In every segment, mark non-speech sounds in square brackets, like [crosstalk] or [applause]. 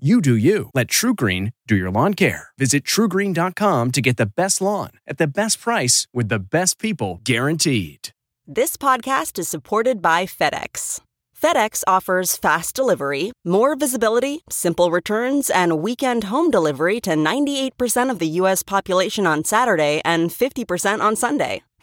You do you. Let TruGreen do your lawn care. Visit trugreen.com to get the best lawn at the best price with the best people guaranteed. This podcast is supported by FedEx. FedEx offers fast delivery, more visibility, simple returns, and weekend home delivery to 98% of the U.S. population on Saturday and 50% on Sunday.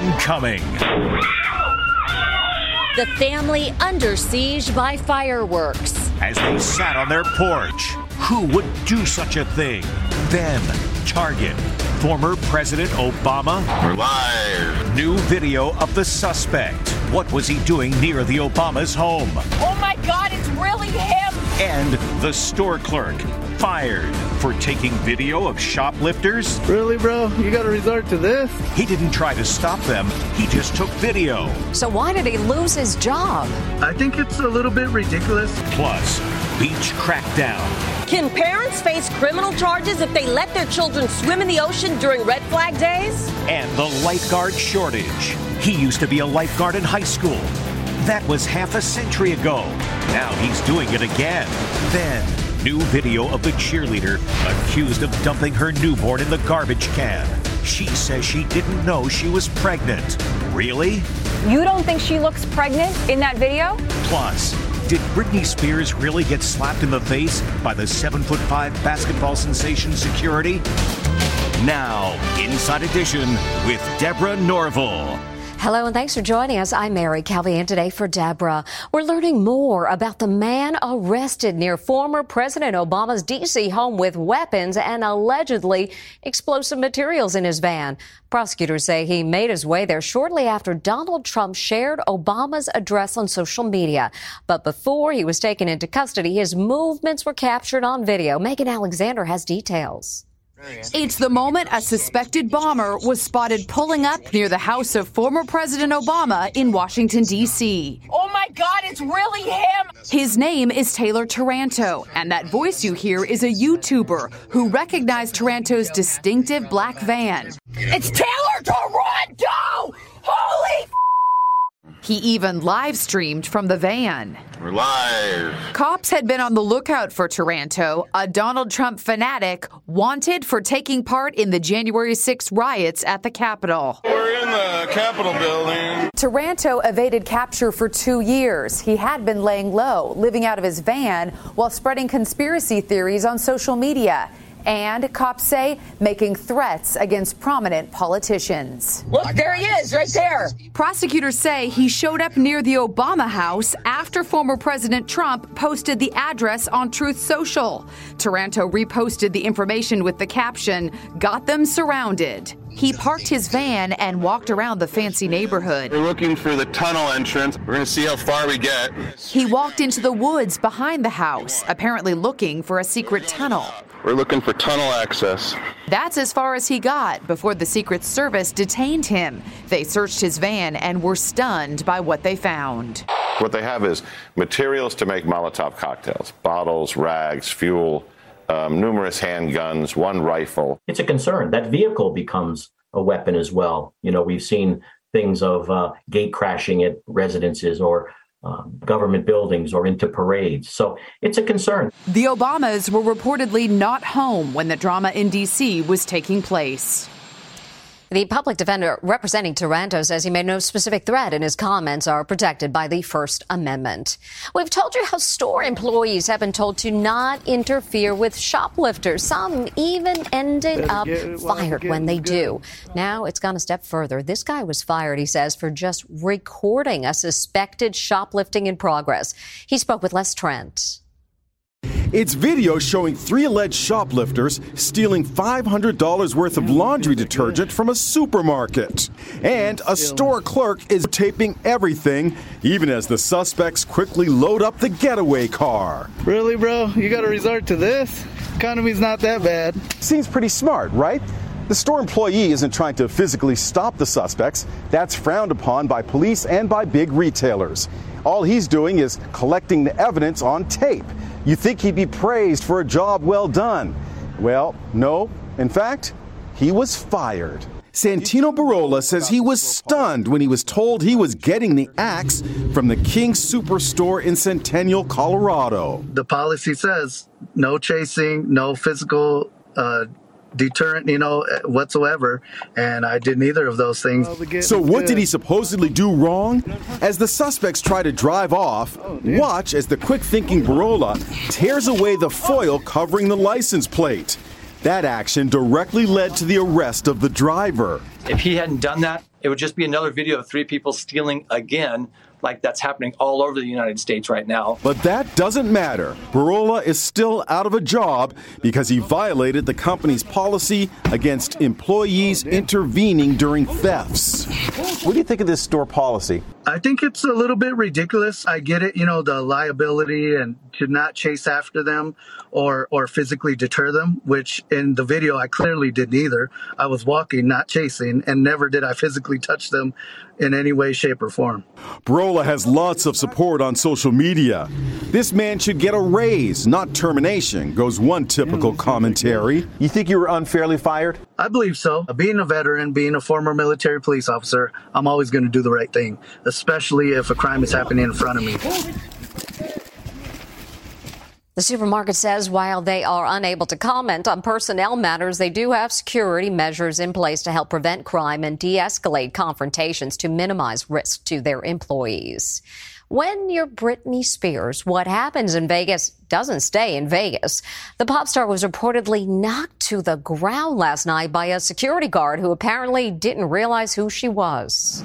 Incoming. The family under siege by fireworks. As they sat on their porch, who would do such a thing? Then, Target. Former President Obama. We're live. New video of the suspect. What was he doing near the Obama's home? Oh my God, it's really him! And the store clerk fired for taking video of shoplifters. Really, bro? You got to resort to this? He didn't try to stop them, he just took video. So why did he lose his job? I think it's a little bit ridiculous. Plus, beach crackdown. Can parents face criminal charges if they let their children swim in the ocean during red flag days? And the lifeguard shortage. He used to be a lifeguard in high school. That was half a century ago. Now he's doing it again. Then, new video of the cheerleader accused of dumping her newborn in the garbage can. She says she didn't know she was pregnant. Really? You don't think she looks pregnant in that video? Plus, did Britney Spears really get slapped in the face by the seven foot five basketball sensation security? Now, Inside Edition with Deborah Norville. Hello and thanks for joining us. I'm Mary Calvi and today for Deborah. We're learning more about the man arrested near former President Obama's D.C. home with weapons and allegedly explosive materials in his van. Prosecutors say he made his way there shortly after Donald Trump shared Obama's address on social media. But before he was taken into custody, his movements were captured on video. Megan Alexander has details. It's the moment a suspected bomber was spotted pulling up near the house of former President Obama in Washington, D.C. Oh my God, it's really him! His name is Taylor Taranto, and that voice you hear is a YouTuber who recognized Taranto's distinctive black van. It's Taylor Taranto! Holy He even live streamed from the van. We're live. Cops had been on the lookout for Taranto, a Donald Trump fanatic wanted for taking part in the January 6 riots at the Capitol. We're in the Capitol building. Taranto evaded capture for two years. He had been laying low, living out of his van while spreading conspiracy theories on social media. And cops say making threats against prominent politicians. Look, there he is, right there. Prosecutors say he showed up near the Obama house after former President Trump posted the address on Truth Social. Taranto reposted the information with the caption, Got them surrounded. He parked his van and walked around the fancy neighborhood. We're looking for the tunnel entrance. We're going to see how far we get. He walked into the woods behind the house, apparently looking for a secret tunnel. We're looking for tunnel access. That's as far as he got before the Secret Service detained him. They searched his van and were stunned by what they found. What they have is materials to make Molotov cocktails bottles, rags, fuel, um, numerous handguns, one rifle. It's a concern. That vehicle becomes a weapon as well. You know, we've seen things of uh, gate crashing at residences or um, government buildings or into parades. So it's a concern. The Obamas were reportedly not home when the drama in D.C. was taking place. The public defender representing Taranto says he made no specific threat and his comments are protected by the First Amendment. We've told you how store employees have been told to not interfere with shoplifters. Some even ended up fired when they do. Now it's gone a step further. This guy was fired, he says, for just recording a suspected shoplifting in progress. He spoke with Les Trent. It's video showing three alleged shoplifters stealing $500 worth of laundry detergent from a supermarket. And a store clerk is taping everything, even as the suspects quickly load up the getaway car. Really, bro? You gotta resort to this? Economy's not that bad. Seems pretty smart, right? The store employee isn't trying to physically stop the suspects. That's frowned upon by police and by big retailers. All he's doing is collecting the evidence on tape. You think he'd be praised for a job well done. Well, no. In fact, he was fired. Santino Barola says he was stunned when he was told he was getting the axe from the King Soopers store in Centennial, Colorado. The policy says no chasing, no physical uh, deterrent, you know, uh, whatsoever. And I did neither of those things. So, what did he supposedly do wrong? As the suspects try to drive off, watch as the quick thinking Barola tears away the foil covering the license plate. That action directly led to the arrest of the driver. If he hadn't done that, it would just be another video of three people stealing again like that's happening all over the United States right now. But that doesn't matter. Barola is still out of a job because he violated the company's policy against employees intervening during thefts. What do you think of this store policy? I think it's a little bit ridiculous. I get it, you know, the liability and to not chase after them or or physically deter them, which in the video I clearly did neither. I was walking, not chasing, and never did I physically touch them in any way, shape, or form. Barola has lots of support on social media. This man should get a raise, not termination, goes one typical commentary. You think you were unfairly fired? I believe so. Being a veteran, being a former military police officer, I'm always going to do the right thing, especially if a crime is happening in front of me. The supermarket says while they are unable to comment on personnel matters, they do have security measures in place to help prevent crime and de escalate confrontations to minimize risk to their employees. When you're Britney Spears, what happens in Vegas doesn't stay in Vegas. The pop star was reportedly knocked to the ground last night by a security guard who apparently didn't realize who she was.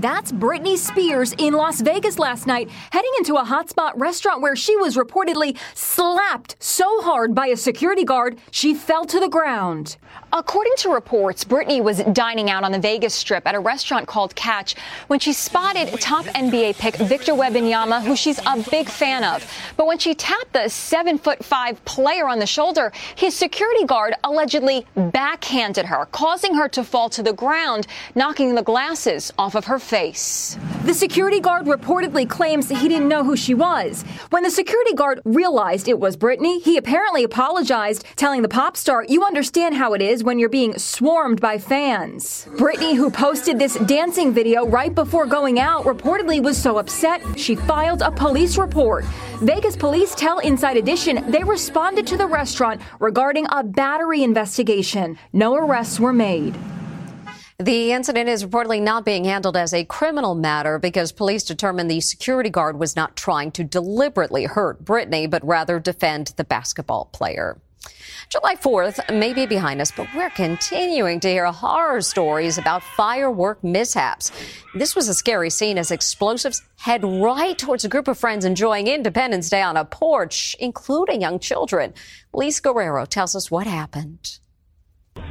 That's Britney Spears in Las Vegas last night, heading into a hotspot restaurant where she was reportedly slapped so hard by a security guard she fell to the ground. According to reports, Britney was dining out on the Vegas Strip at a restaurant called Catch when she spotted top NBA pick Victor Wembanyama, who she's a big fan of. But when she tapped the seven foot five player on the shoulder, his security guard allegedly backhanded her, causing her to fall to the ground, knocking the glasses off of her face. The security guard reportedly claims he didn't know who she was. When the security guard realized it was Britney, he apparently apologized, telling the pop star, You understand how it is when you're being swarmed by fans. Britney, who posted this dancing video right before going out, reportedly was so upset she filed a police report. Vegas police tell Inside Edition they responded to the restaurant regarding a battery investigation. No arrests were made. The incident is reportedly not being handled as a criminal matter because police determined the security guard was not trying to deliberately hurt Britney, but rather defend the basketball player. July 4th may be behind us, but we're continuing to hear horror stories about firework mishaps. This was a scary scene as explosives head right towards a group of friends enjoying Independence Day on a porch, including young children. Lisa Guerrero tells us what happened.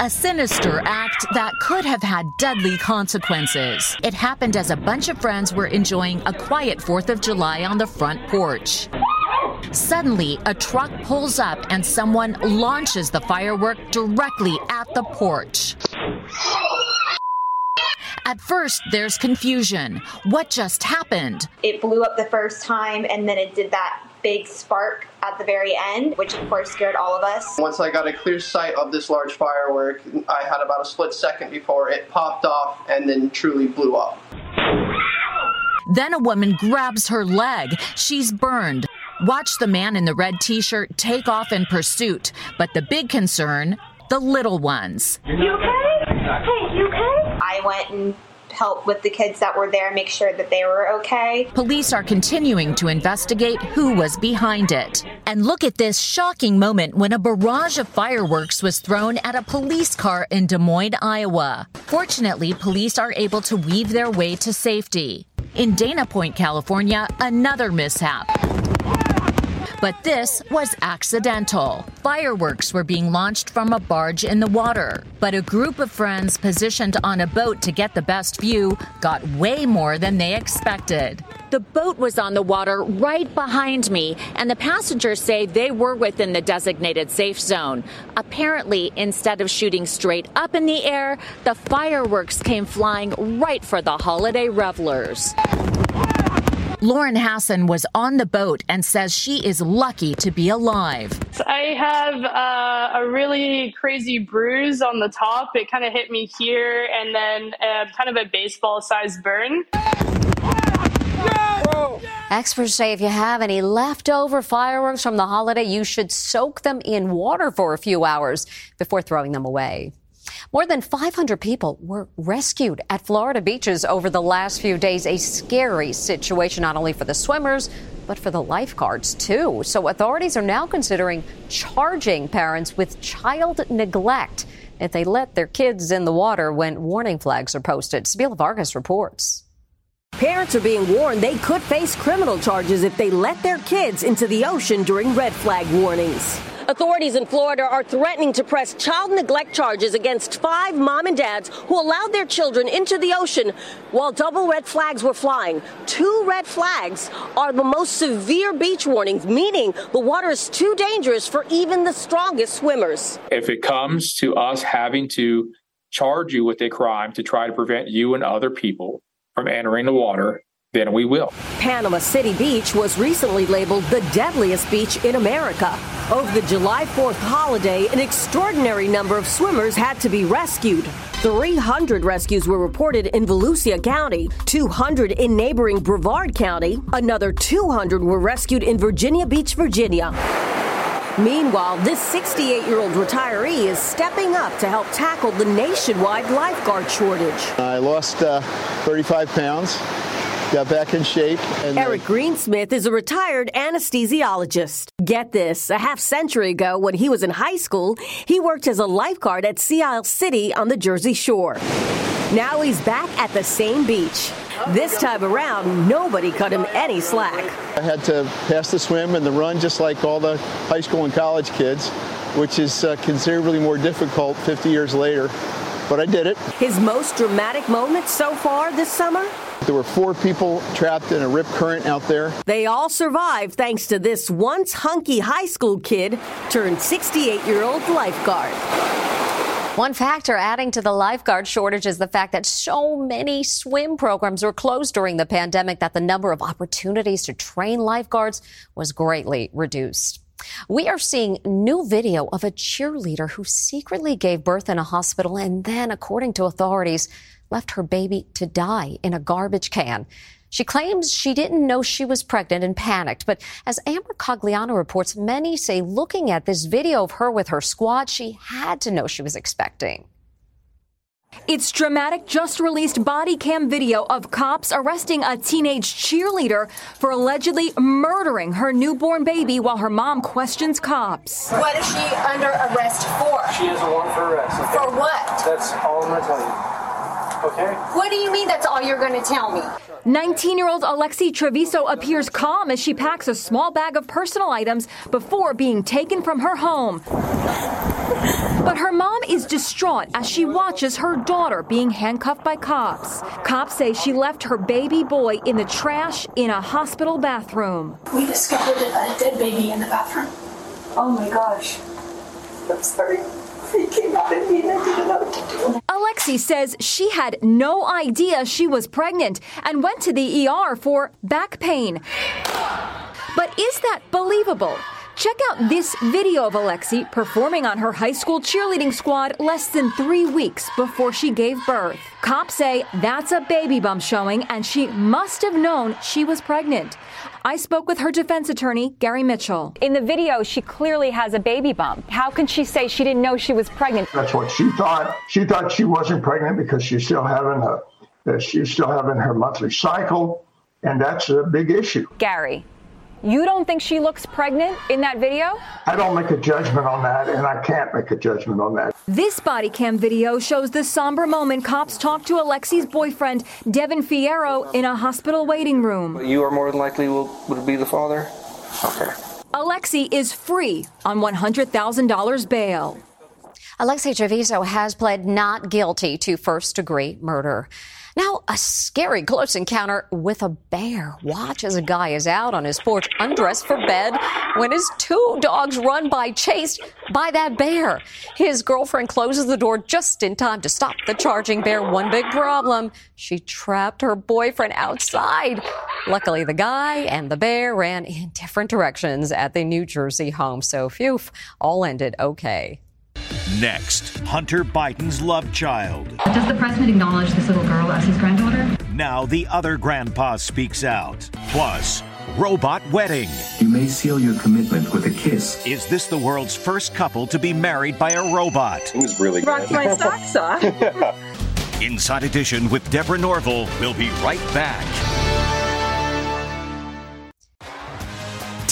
A sinister act that could have had deadly consequences. It happened as a bunch of friends were enjoying a quiet 4th of July on the front porch. Suddenly, a truck pulls up and someone launches the firework directly at the porch. At first, there's confusion. What just happened? It blew up the first time and then it did that big spark at the very end, which of course scared all of us. Once I got a clear sight of this large firework, I had about a split second before it popped off and then truly blew up. Then a woman grabs her leg. She's burned. Watch the man in the red t shirt take off in pursuit. But the big concern the little ones. You okay? Hey, you okay? I went and help with the kids that were there, make sure that they were okay. Police are continuing to investigate who was behind it. And look at this shocking moment when a barrage of fireworks was thrown at a police car in Des Moines, Iowa. Fortunately, police are able to weave their way to safety. In Dana Point, California, another mishap. But this was accidental. Fireworks were being launched from a barge in the water. But a group of friends positioned on a boat to get the best view got way more than they expected. The boat was on the water right behind me, and the passengers say they were within the designated safe zone. Apparently, instead of shooting straight up in the air, the fireworks came flying right for the holiday revelers. Lauren Hassan was on the boat and says she is lucky to be alive. I have uh, a really crazy bruise on the top. It kind of hit me here and then uh, kind of a baseball sized burn. Experts say if you have any leftover fireworks from the holiday, you should soak them in water for a few hours before throwing them away. More than 500 people were rescued at Florida beaches over the last few days. A scary situation, not only for the swimmers, but for the lifeguards, too. So authorities are now considering charging parents with child neglect if they let their kids in the water when warning flags are posted. Sabila Vargas reports. Parents are being warned they could face criminal charges if they let their kids into the ocean during red flag warnings. Authorities in Florida are threatening to press child neglect charges against five mom and dads who allowed their children into the ocean while double red flags were flying. Two red flags are the most severe beach warnings, meaning the water is too dangerous for even the strongest swimmers. If it comes to us having to charge you with a crime to try to prevent you and other people from entering the water, then we will. Panama City Beach was recently labeled the deadliest beach in America. Over the July 4th holiday, an extraordinary number of swimmers had to be rescued. 300 rescues were reported in Volusia County, 200 in neighboring Brevard County, another 200 were rescued in Virginia Beach, Virginia. Meanwhile, this 68 year old retiree is stepping up to help tackle the nationwide lifeguard shortage. I lost uh, 35 pounds got back in shape. Eric Greensmith is a retired anesthesiologist. Get this a half century ago, when he was in high school, he worked as a lifeguard at Sea Isle City on the Jersey Shore. Now he's back at the same beach. This time around, nobody cut him any slack. I had to pass the swim and the run just like all the high school and college kids, which is uh, considerably more difficult 50 years later. But I did it. His most dramatic moment so far this summer? There were four people trapped in a rip current out there. They all survived thanks to this once hunky high school kid turned 68 year old lifeguard. One factor adding to the lifeguard shortage is the fact that so many swim programs were closed during the pandemic that the number of opportunities to train lifeguards was greatly reduced. We are seeing new video of a cheerleader who secretly gave birth in a hospital and then, according to authorities, left her baby to die in a garbage can. She claims she didn't know she was pregnant and panicked. But as Amber Cogliano reports, many say looking at this video of her with her squad, she had to know she was expecting. It's dramatic, just released body cam video of cops arresting a teenage cheerleader for allegedly murdering her newborn baby while her mom questions cops. What is she under arrest for? She has a warrant for arrest. Okay? For what? That's all I'm going to tell you. Okay. What do you mean that's all you're going to tell me? 19 year old Alexee Trevizo appears calm as she packs a small bag of personal items before being taken from her home. But her mom is distraught as she watches her daughter being handcuffed by cops. Cops say she left her baby boy in the trash in a hospital bathroom. We discovered a dead baby in the bathroom. Oh my gosh. I'm sorry. Alexee says she had no idea she was pregnant and went to the ER for back pain. But is that believable? Check out this video of Alexee performing on her high school cheerleading squad less than three weeks before she gave birth. Cops say that's a baby bump showing, and she must have known she was pregnant. I spoke with her defense attorney, Gary Mitchell. In the video, she clearly has a baby bump. How can she say she didn't know she was pregnant? That's what she thought. She thought she wasn't pregnant because she's still having a, uh, she's still having her monthly cycle, and that's a big issue. Gary, you don't think she looks pregnant in that video? I don't make a judgment on that, and I can't make a judgment on that. This body cam video shows the somber moment cops talk to Alexee's boyfriend, Devin Fierro, in a hospital waiting room. You are more than likely will, would be the father? Okay. Alexee is free on $100,000 bail. Alexee Trevizo has pled not guilty to first degree murder. Now, a scary close encounter with a bear. Watch as a guy is out on his porch undressed for bed when his two dogs run by chased by that bear. His girlfriend closes the door just in time to stop the charging bear. One big problem. She trapped her boyfriend outside. Luckily, the guy and the bear ran in different directions at the New Jersey home. So, phew, all ended okay. Next, Hunter Biden's love child. Does the president acknowledge this little girl as his granddaughter? Now the other grandpa speaks out. Plus, robot wedding. You may seal your commitment with a kiss. Is this the world's first couple to be married by a robot? It was really Rocked my [laughs] socks off. Inside Edition with Deborah Norville. We'll be right back.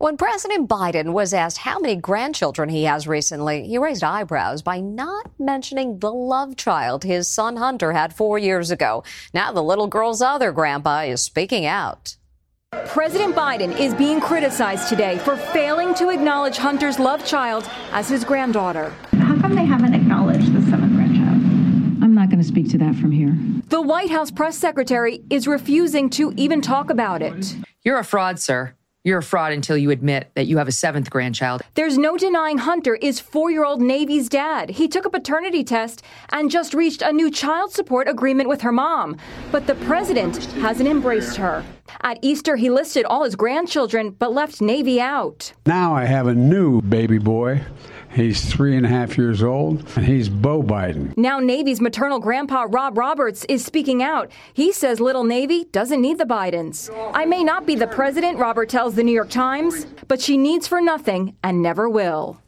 When President Biden was asked how many grandchildren he has recently, he raised eyebrows by not mentioning the love child his son Hunter had four years ago. Now the little girl's other grandpa is speaking out. President Biden is being criticized today for failing to acknowledge Hunter's love child as his granddaughter. How come they haven't acknowledged the seventh grandchild? I'm not going to speak to that from here. The White House press secretary is refusing to even talk about it. You're a fraud, sir. You're a fraud until you admit that you have a seventh grandchild. There's no denying Hunter is four year old Navy's dad. He took a paternity test and just reached a new child support agreement with her mom. But the president hasn't embraced her. At Easter, he listed all his grandchildren but left Navy out. Now I have a new baby boy. He's three and a half years old, and he's Bo Biden. Now, Navy's maternal grandpa, Rob Roberts, is speaking out. He says little Navy doesn't need the Bidens. I may not be the president, Robert tells the New York Times, but she needs for nothing and never will.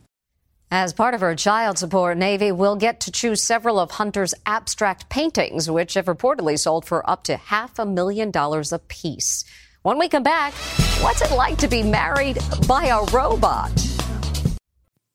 As part of her child support, Navy will get to choose several of Hunter's abstract paintings, which have reportedly sold for up to half a million dollars apiece. When we come back, what's it like to be married by a robot?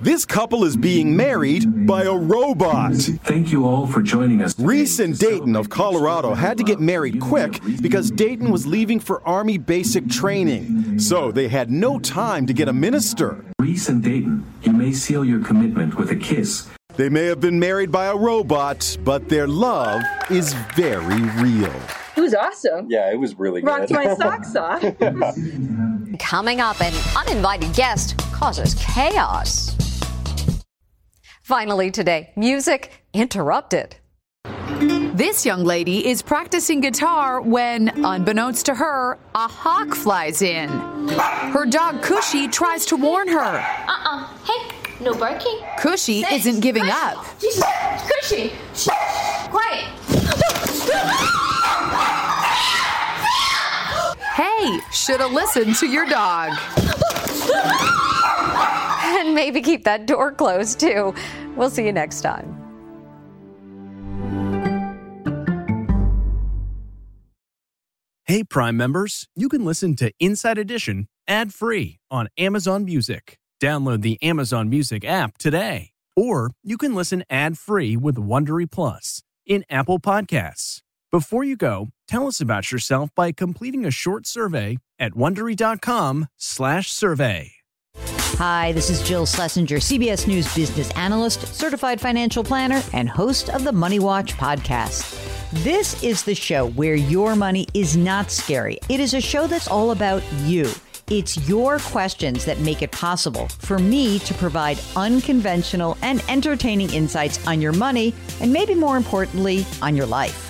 This couple is being married by a robot. Thank you all for joining us. Reese and Dayton of Colorado had to get married quick because Dayton was leaving for Army basic training. So they had no time to get a minister. Reese and Dayton, you may seal your commitment with a kiss. They may have been married by a robot, but their love is very real. It was awesome. Yeah, it was really Rocked good. my [laughs] socks off. [laughs] Coming up, an uninvited guest causes chaos. Finally, today, music interrupted. This young lady is practicing guitar when, unbeknownst to her, a hawk flies in. Her dog Cushy tries to warn her. Uh-uh. Hey, no barking. Cushy isn't giving up. Jesus, Cushy. Shh. Quiet. [gasps] [laughs] Hey, should have listened to your dog. [laughs] And maybe keep that door closed, too. We'll see you next time. Hey, Prime members, you can listen to Inside Edition ad free on Amazon Music. Download the Amazon Music app today. Or you can listen ad free with Wondery Plus in Apple Podcasts. Before you go, tell us about yourself by completing a short survey at wondery.com/slash survey. Hi, this is Jill Schlesinger, CBS News business analyst, certified financial planner, and host of the Money Watch podcast. This is the show where your money is not scary. It is a show that's all about you. It's your questions that make it possible for me to provide unconventional and entertaining insights on your money, and maybe more importantly, on your life.